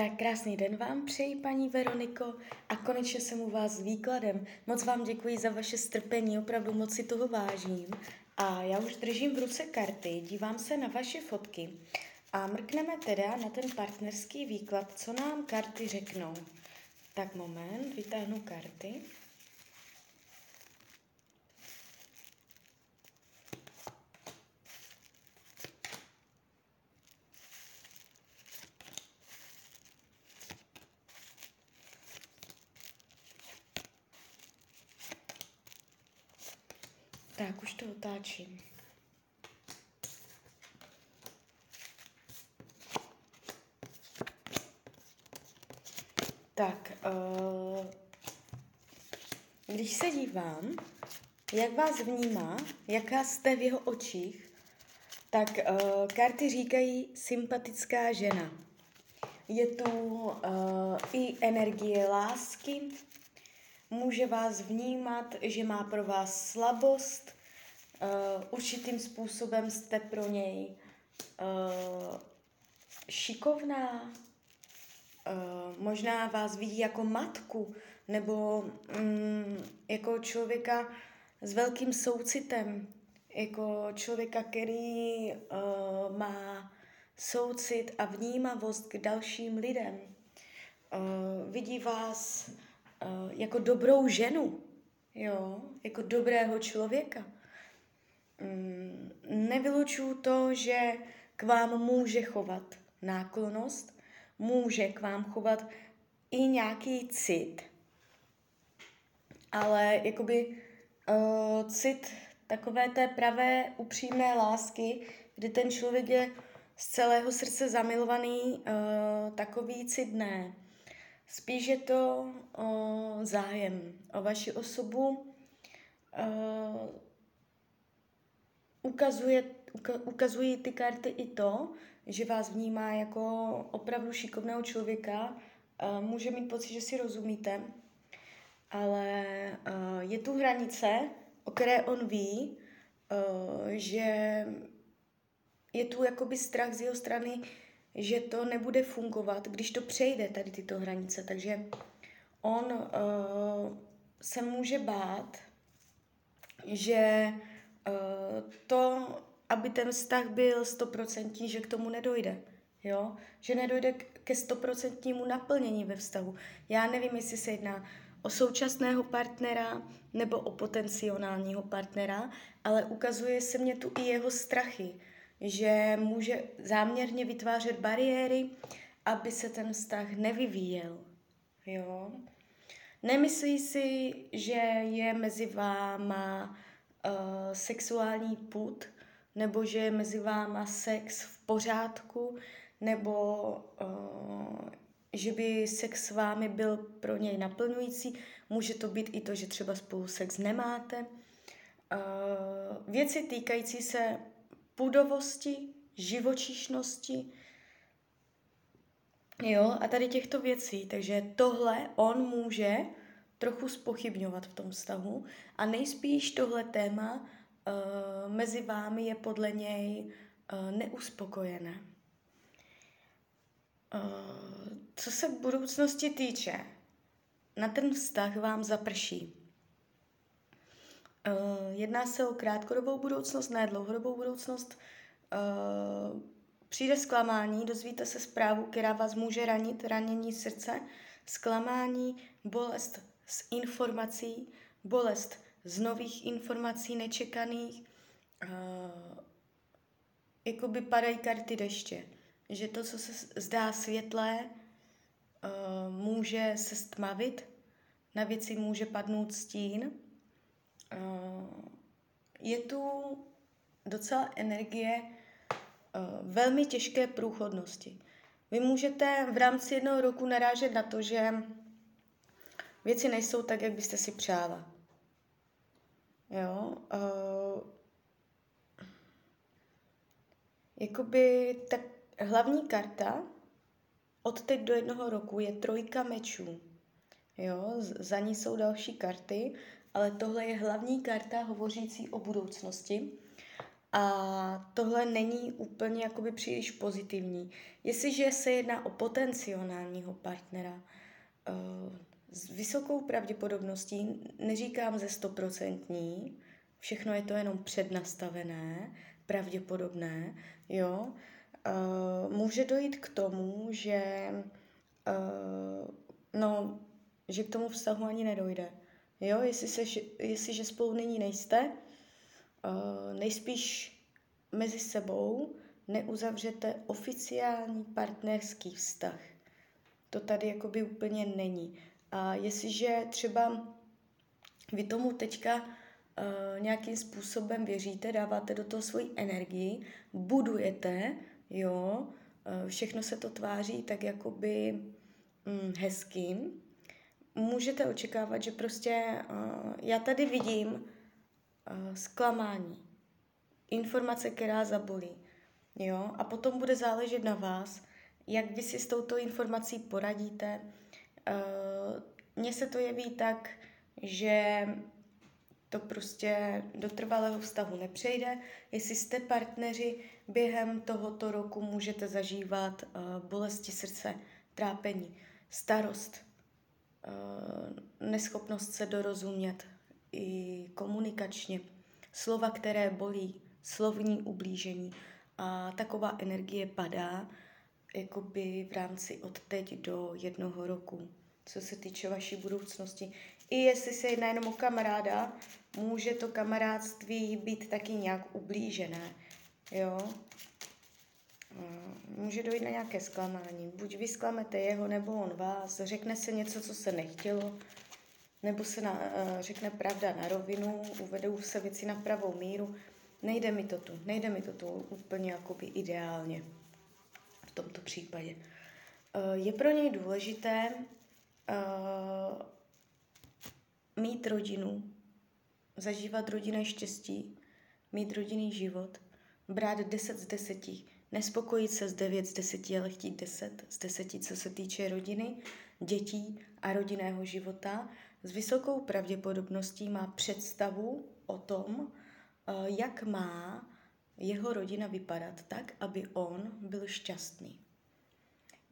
Tak krásný den vám přeji, paní Veroniko, a konečně jsem u vás s výkladem. Moc vám děkuji za vaše strpení, opravdu moc si toho vážím. A já už držím v ruce karty, dívám se na vaše fotky a mrkneme teda na ten partnerský výklad, co nám karty řeknou. Tak moment, vytáhnu karty. Tak, už to otáčím. Tak, uh, když se dívám, jak vás vnímá, jaká jste v jeho očích, tak uh, karty říkají sympatická žena. Je tu uh, i energie lásky, může vás vnímat, že má pro vás slabost, uh, určitým způsobem jste pro něj uh, šikovná, uh, možná vás vidí jako matku nebo um, jako člověka s velkým soucitem, jako člověka, který uh, má soucit a vnímavost k dalším lidem. Uh, vidí vás uh, jako dobrou ženu, jo, jako dobrého člověka. Nevylučuju to, že k vám může chovat náklonost, může k vám chovat i nějaký cit, ale jakoby uh, cit takové té pravé upřímné lásky, kdy ten člověk je z celého srdce zamilovaný, uh, takový cit ne. Spíš je to uh, zájem o vaši osobu, uh, ukazuje, uka, ukazují ty karty i to, že vás vnímá jako opravdu šikovného člověka, může mít pocit, že si rozumíte, ale uh, je tu hranice, o které on ví, uh, že je tu jakoby strach z jeho strany, že to nebude fungovat, když to přejde tady tyto hranice. Takže on uh, se může bát, že to, aby ten vztah byl stoprocentní, že k tomu nedojde. Jo? Že nedojde ke stoprocentnímu naplnění ve vztahu. Já nevím, jestli se jedná o současného partnera nebo o potenciálního partnera, ale ukazuje se mě tu i jeho strachy, že může záměrně vytvářet bariéry, aby se ten vztah nevyvíjel. Jo? Nemyslí si, že je mezi váma uh, sexuální put, nebo že je mezi váma sex v pořádku, nebo uh, že by sex s vámi byl pro něj naplňující. Může to být i to, že třeba spolu sex nemáte. Uh, věci týkající se pudovosti, živočišnosti, jo, a tady těchto věcí. Takže tohle on může trochu spochybňovat v tom vztahu a nejspíš tohle téma uh, mezi vámi je podle něj uh, neuspokojené. Uh, co se budoucnosti týče, na ten vztah vám zaprší. Uh, jedná se o krátkodobou budoucnost, ne dlouhodobou budoucnost. Uh, přijde zklamání, dozvíte se zprávu, která vás může ranit, ranění srdce, zklamání, bolest z informací, bolest z nových informací nečekaných. Uh, jakoby padají karty deště. Že to, co se zdá světlé, uh, může se stmavit, na věci může padnout stín, Eh, je tu docela energie eh, velmi těžké průchodnosti. Vy můžete v rámci jednoho roku narážet na to, že věci nejsou tak, jak byste si přála. Jo, uh, jakoby tak hlavní karta od teď do jednoho roku je trojka mečů. Jo, za ní jsou další karty ale tohle je hlavní karta hovořící o budoucnosti. A tohle není úplně jakoby příliš pozitivní. Jestliže se jedná o potenciálního partnera, uh, s vysokou pravděpodobností, neříkám ze stoprocentní, všechno je to jenom přednastavené, pravděpodobné, jo, uh, může dojít k tomu, že uh, no, že k tomu vztahu ani nedojde. Jo, jestli se, jestliže spolu nyní nejste, uh, nejspíš mezi sebou neuzavřete oficiální partnerský vztah. To tady jakoby úplně není. A jestliže třeba vy tomu teďka uh, nějakým způsobem věříte, dáváte do toho svoji energii, budujete, jo, uh, všechno se to tváří tak jakoby mm, hezkým, můžete očekávat, že prostě uh, já tady vidím uh, zklamání, informace, která zabolí, jo, a potom bude záležet na vás, jak vy si s touto informací poradíte, mně se to jeví tak, že to prostě do trvalého vztahu nepřejde. Jestli jste partneři, během tohoto roku můžete zažívat uh, bolesti srdce, trápení, starost, uh, neschopnost se dorozumět i komunikačně, slova, které bolí, slovní ublížení a taková energie padá jakoby v rámci od teď do jednoho roku, co se týče vaší budoucnosti. I jestli se jedná jenom o kamaráda, může to kamarádství být taky nějak ublížené, jo. Může dojít na nějaké zklamání. Buď vy zklamete jeho, nebo on vás. Řekne se něco, co se nechtělo, nebo se na, uh, řekne pravda na rovinu, uvedou se věci na pravou míru. Nejde mi to tu, nejde mi to tu úplně jakoby ideálně tomto případě. Eh, je pro něj důležité uh, mít rodinu, zažívat rodinné štěstí, mít rodinný život, brát 10 z 10, nespokojit se z 9 z 10, ale chtít 10 z 10, co se týče rodiny, dětí a rodinného života. S vysokou pravděpodobností má představu o tom, eh, jak má jeho rodina vypadat tak, aby on byl šťastný.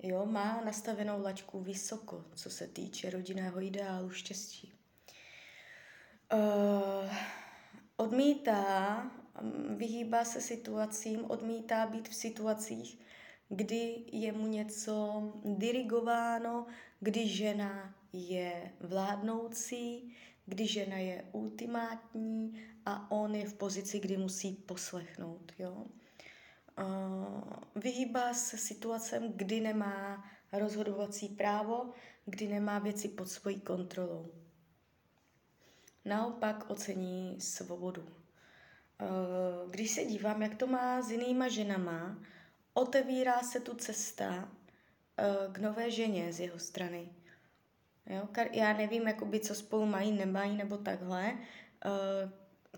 Jo, má nastavenou laťku vysoko, co se týče rodinného ideálu štěstí. Uh, odmítá, vyhýbá se situacím, odmítá být v situacích, kdy je mu něco dirigováno, kdy žena je vládnoucí, kdy žena je ultimátní a on je v pozici, kdy musí poslechnout. Jo? vyhýbá se situacem, kdy nemá rozhodovací právo, kdy nemá věci pod svojí kontrolou. Naopak ocení svobodu. Když se dívám, jak to má s jinýma ženama, otevírá se tu cesta k nové ženě z jeho strany. Jo? Já nevím, jakoby, co spolu mají, nemají nebo takhle.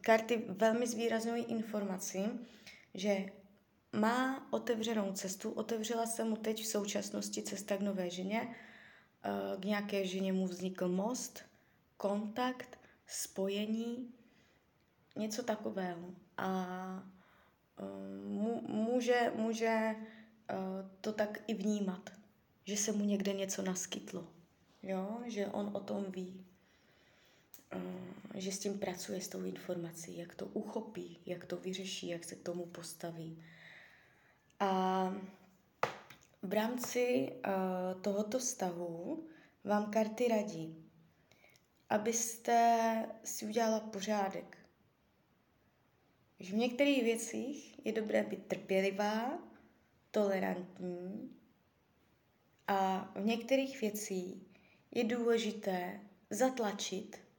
Karty velmi zvýrazňují informaci, že má otevřenou cestu, otevřela se mu teď v současnosti cesta k nové ženě, k nějaké ženě mu vznikl most, kontakt, spojení, něco takového. A může, může to tak i vnímat, že se mu někde něco naskytlo, jo? že on o tom ví, že s tím pracuje, s tou informací, jak to uchopí, jak to vyřeší, jak se k tomu postaví. A v rámci uh, tohoto vztahu vám karty radí, abyste si udělala pořádek. Že v některých věcích je dobré být trpělivá, tolerantní a v některých věcích je důležité zatlačit,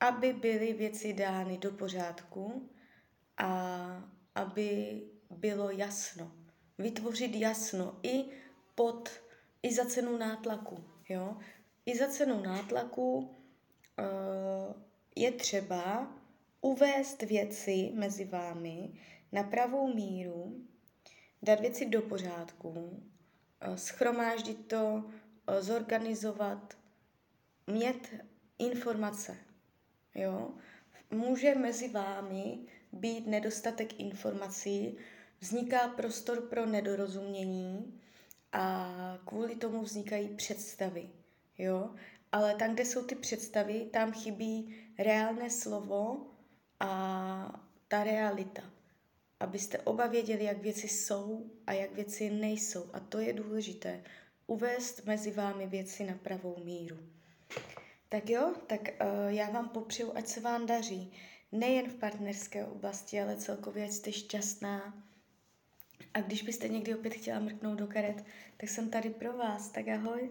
aby byly věci dány do pořádku a aby bylo jasno. Vytvořit jasno i pod, i za cenu nátlaku. Jo? I za cenu nátlaku uh, je třeba uvést věci mezi vámi na pravou míru, dát věci do pořádku, uh, schromáždit to, uh, zorganizovat, mít informace. Jo? Může mezi vámi být nedostatek informací, vzniká prostor pro nedorozumění a kvůli tomu vznikají představy. Jo? Ale tam, kde jsou ty představy, tam chybí reálné slovo a ta realita. Abyste oba věděli, jak věci jsou a jak věci nejsou. A to je důležité. Uvést mezi vámi věci na pravou míru. Tak jo, tak uh, já vám popřeju, ať se vám daří. Nejen v partnerské oblasti, ale celkově, ať jste šťastná. A když byste někdy opět chtěla mrknout do karet, tak jsem tady pro vás. Tak ahoj.